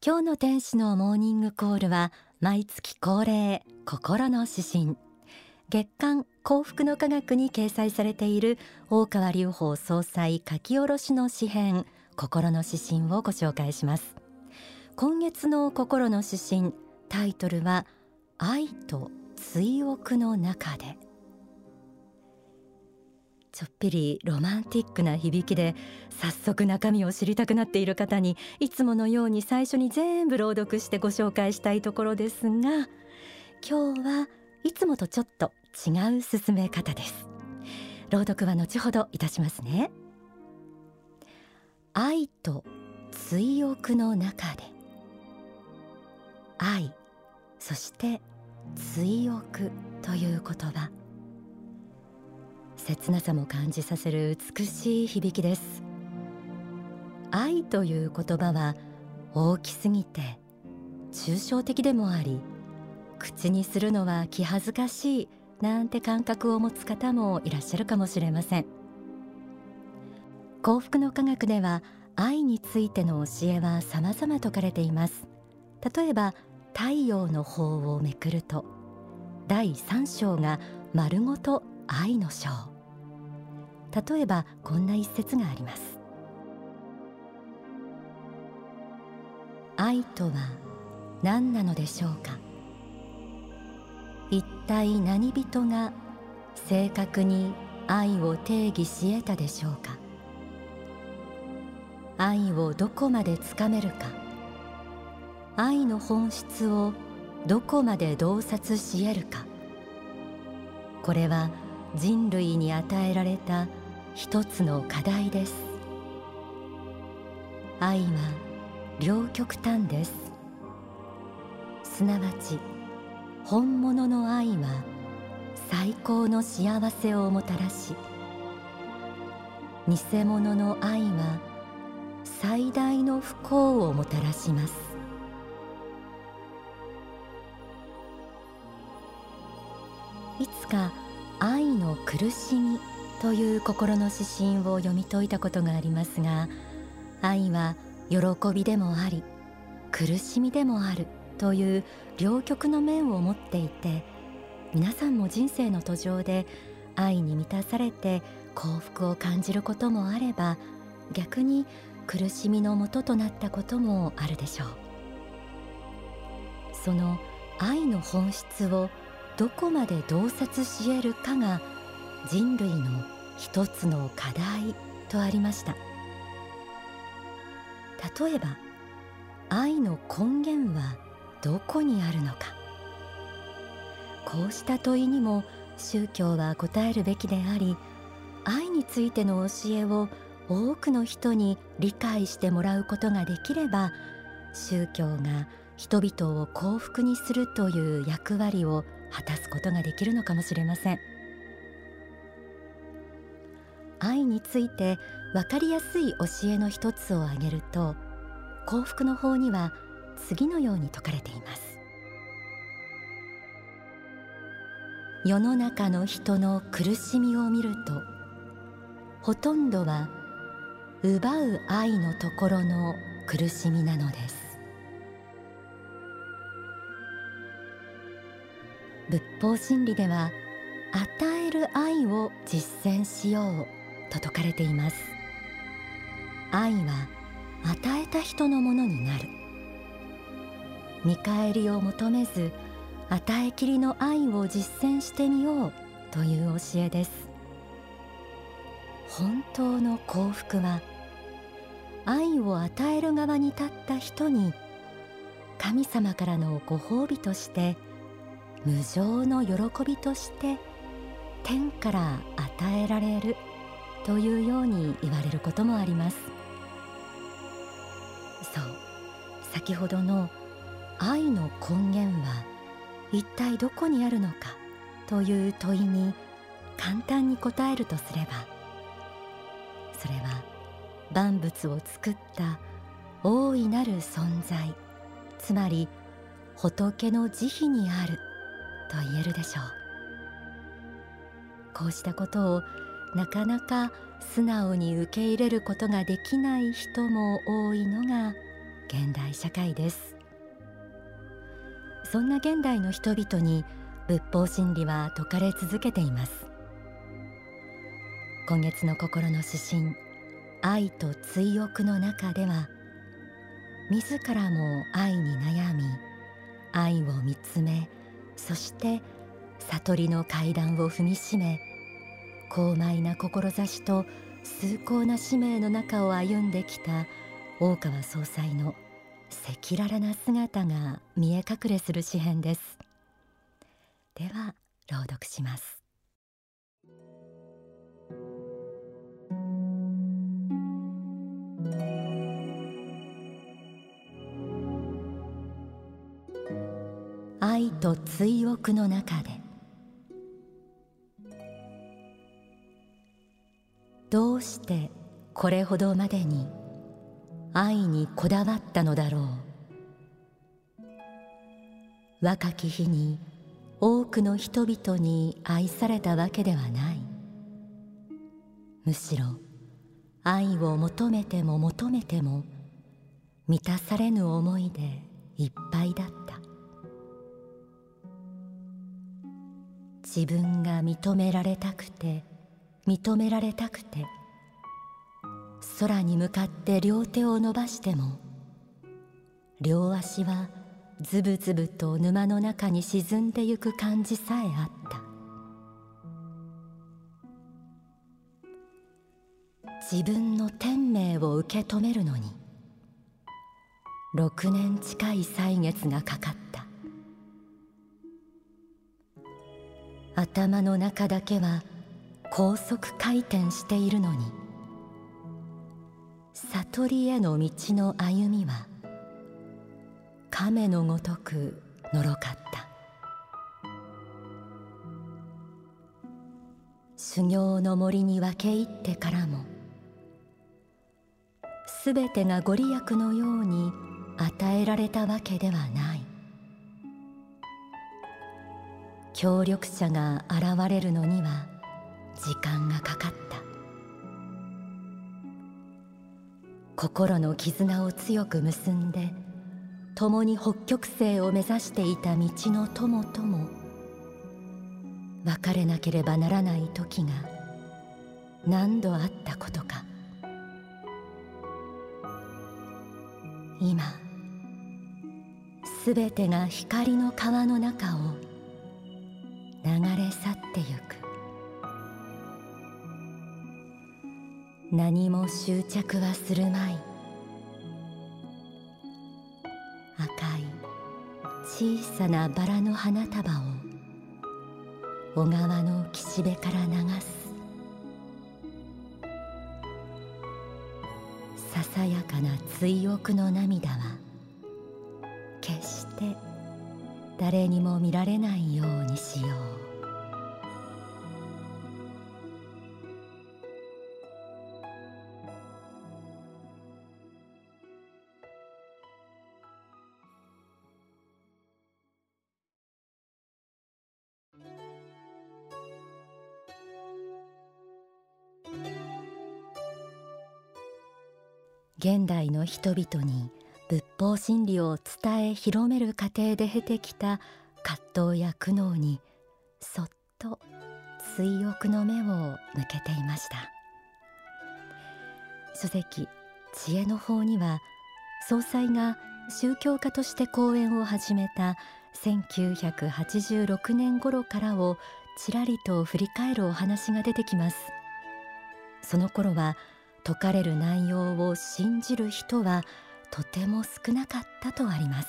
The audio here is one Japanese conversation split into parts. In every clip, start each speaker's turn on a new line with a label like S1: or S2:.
S1: 今日の天使のモーニングコールは毎月恒例心の指針月刊幸福の科学に掲載されている大川隆法総裁書き下ろしの詩編心の指針をご紹介します。今月の心の指針タイトルは愛と追憶の中で。ちょっぴりロマンティックな響きで早速中身を知りたくなっている方にいつものように最初に全部朗読してご紹介したいところですが今日はいつもとちょっと違う進め方です。朗読は後ほどいたしますね。愛と追憶の中で。愛そして追憶という言葉。切なさも感じさせる美しい響きです。愛という言葉は大きすぎて抽象的でもあり口にするのは気恥ずかしいなんて感覚を持つ方もいらっしゃるかもしれません。幸福の科学では愛についての教えは様々説かれています。例えば太陽の方をめくると第3章が丸ごと愛の章。例えばこんな一節があります。愛とは何なのでしょうか？一体何人が正確に愛を定義し得たでしょうか？愛をどこまでつかめるか？愛の本質をどこまで洞察し得るか？これは人類に与えられた一つの課題です。愛は両極端です。すなわち本物の愛は最高の幸せをもたらし偽物の愛は最大の不幸をもたらします。いつか愛の苦しみという心の指針を読み解いたことがありますが愛は喜びでもあり苦しみでもあるという両極の面を持っていて皆さんも人生の途上で愛に満たされて幸福を感じることもあれば逆に苦しみのもととなったこともあるでしょう。その愛の本質をどこまで洞察し得るかが人類の一つの課題とありました。例えば愛の根源はどこにあるのか。こうした問いにも宗教は答えるべきであり愛についての教えを多くの人に理解してもらうことができれば宗教が人々を幸福にするという役割を果たすことができるのかもしれません。愛について分かりやすい教えの一つを挙げると幸福の法には次のように説かれています。世の中の人の苦しみを見るとほとんどは奪う愛のところの苦しみなのです。仏法真理では与える愛を実践しよう。と説かれています。愛は与えた人のものになる。見返りを求めず与えきりの愛を実践してみようという教えです。本当の幸福は愛を与える側に立った人に神様からのご褒美として無常の喜びとして天から与えられる。というように言われることもあります。そう先ほどの愛の根源は一体どこにあるのかという問いに簡単に答えるとすればそれは万物を作った大いなる存在つまり仏の慈悲にあると言えるでしょう。こうしたことをなかなか素直に受け入れることができない人も多いのが現代社会です。そんな現代の人々に仏法真理は説かれ続けています。今月の心の指針愛と追憶の中では自らも愛に悩み愛を見つめそして悟りの階段を踏みしめ高邁な志と崇高な使命の中を歩んできた大川総裁の赤裸々な姿が見え隠れする詩編です。では朗読します。愛と追憶の中でどうしてこれほどまでに愛にこだわったのだろう？若き日に多くの人々に愛されたわけではない。むしろ愛を求めても求めても満たされぬ思いでいっぱいだった。自分が認められたくて認められたくて空に向かって両手を伸ばしても両足はズブズブと沼の中に沈んでゆく感じさえあった。自分の天命を受け止めるのに6年近い歳月がかかった。頭の中だけは高速回転しているのに。悟りへの道の歩みは亀のごとくのろかった。修行の森に分け入ってからもすべてがご利益のように与えられたわけではない。協力者が現れるのには時間がかかった。心の絆を強く結んで共に北極星を目指していた道の友とも別れなければならない時が何度あったことか。今すべてが光の川の中を流れ去ってゆく。何も執着はするまい。赤い小さなバラの花束を小川の岸辺から流す。ささやかな追憶の涙は決して誰にも見られないようにしよう。現代の人々に仏法真理を伝え広める過程で経てきた葛藤や苦悩にそっと追憶の目を向けていました。書籍知恵の法には総裁が宗教家として講演を始めた1986年頃からをちらりと振り返るお話が出てきます。その頃は説かれる内容を信じる人はとても少なかったとあります。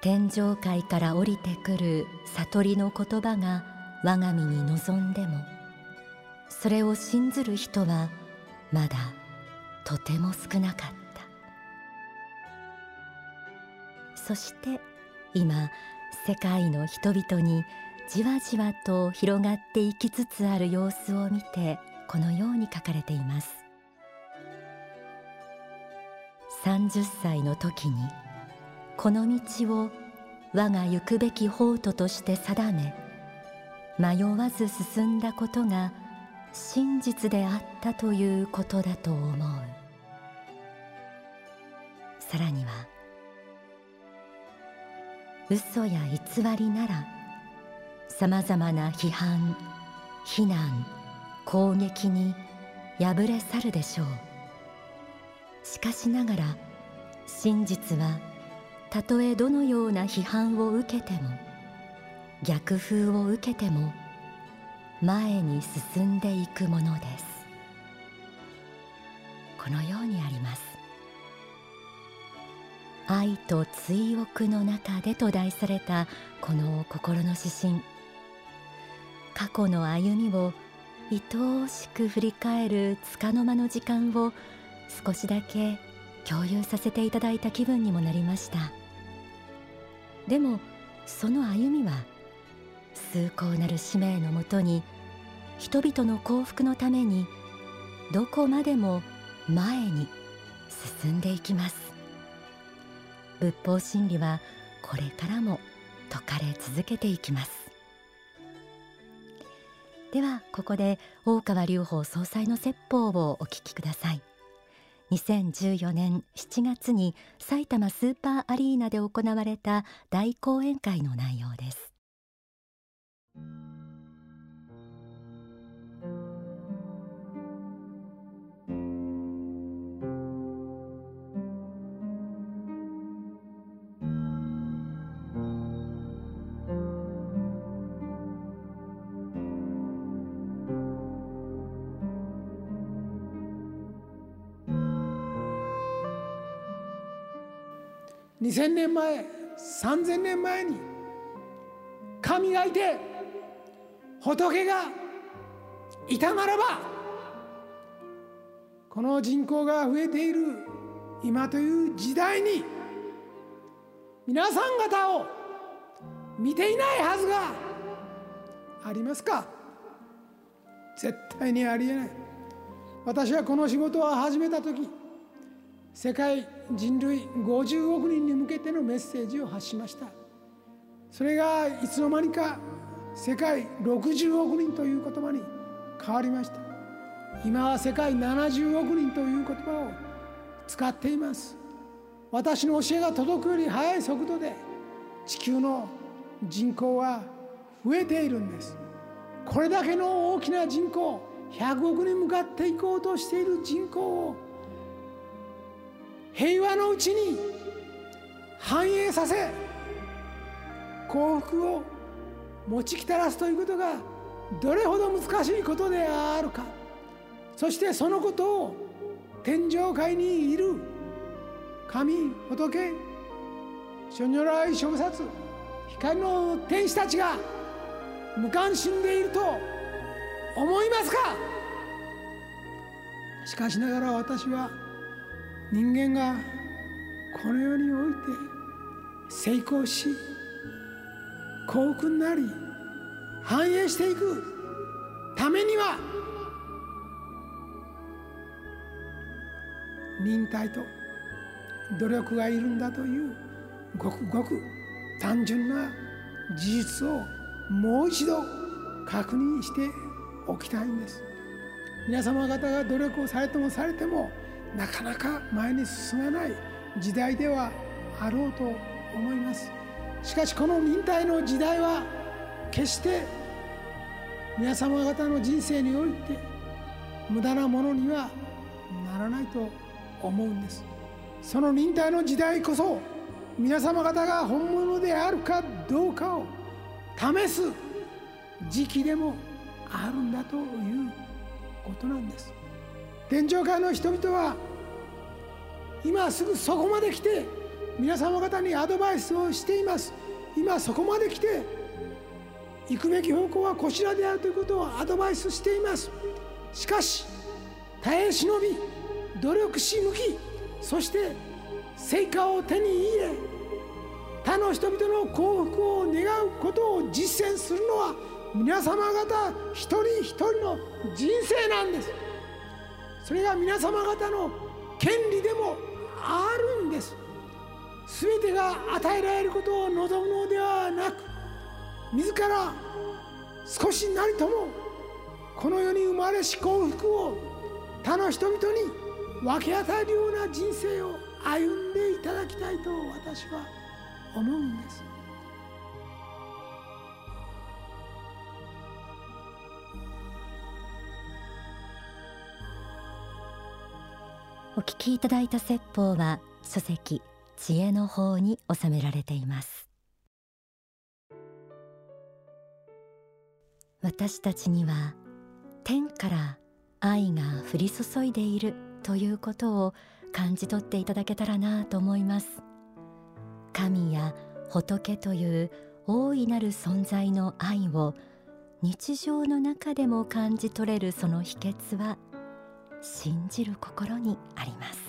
S1: 天上界から降りてくる悟りの言葉が我が身に望んでもそれを信ずる人はまだとても少なかった。そして今世界の人々にじわじわと広がっていきつつある様子を見てこのように書かれています。30歳の時にこの道を我が行くべき法途として定め迷わず進んだことが真実であったということだと思う。さらには嘘や偽りならさまざまな批判非難攻撃に敗れ去るでしょう。しかしながら真実はたとえどのような批判を受けても逆風を受けても前に進んでいくものです。このようにあります。愛と追憶の中でと題されたこの心の指針。過去の歩みを愛おしく振り返る束の間の時間を少しだけ共有させていただいた気分にもなりました。でもその歩みは崇高なる使命のもとに人々の幸福のためにどこまでも前に進んでいきます。仏法真理はこれからも説かれ続けていきます。ではここで大川隆法総裁の説法をお聞きください。2014年7月に埼玉スーパーアリーナで行われた大講演会の内容です。
S2: 2000年前3000年前に神がいて仏がいたならばこの人口が増えている今という時代に皆さん方を見ていないはずがありますか？絶対にありえない。私はこの仕事を始めた時世界人類50億人に向けてのメッセージを発しました。それがいつの間にか世界60億人という言葉に変わりました。今は世界70億人という言葉を使っています。私の教えが届くより速い速度で地球の人口は増えているんです。これだけの大きな人口100億に向かっていこうとしている人口を平和のうちに繁栄させ幸福を持ちきたらすということがどれほど難しいことであるか。そしてそのことを天上界にいる神仏諸如来諸菩光の天使たちが無関心でいると思いますか？しかしながら私は人間がこの世において成功し幸福になり繁栄していくためには忍耐と努力がいるんだというごくごく単純な事実をもう一度確認しておきたいんです。皆様方が努力をされてもされてもなかなか前に進まない時代ではあろうと思います。しかしこの忍耐の時代は決して皆様方の人生において無駄なものにはならないと思うんです。その忍耐の時代こそ皆様方が本物であるかどうかを試す時期でもあるんだということなんです。天上界の人々は今すぐそこまで来て皆様方にアドバイスをしています。今そこまで来て行くべき方向はこちらであるということをアドバイスしています。しかし耐え忍び努力し向きそして成果を手に入れ他の人々の幸福を願うことを実践するのは皆様方一人一人の人生なんです。それが皆様方の権利でもあるんです。全てが与えられることを望むのではなく自ら少しなりともこの世に生まれし幸福を他の人々に分け与えるような人生を歩んでいただきたいと私は思うんです。
S1: お聞きいただいた説法は書籍知恵の方に収められています。私たちには天から愛が降り注いでいるということを感じ取っていただけたらなと思います。神や仏という大いなる存在の愛を日常の中でも感じ取れるその秘訣は信じる心にあります。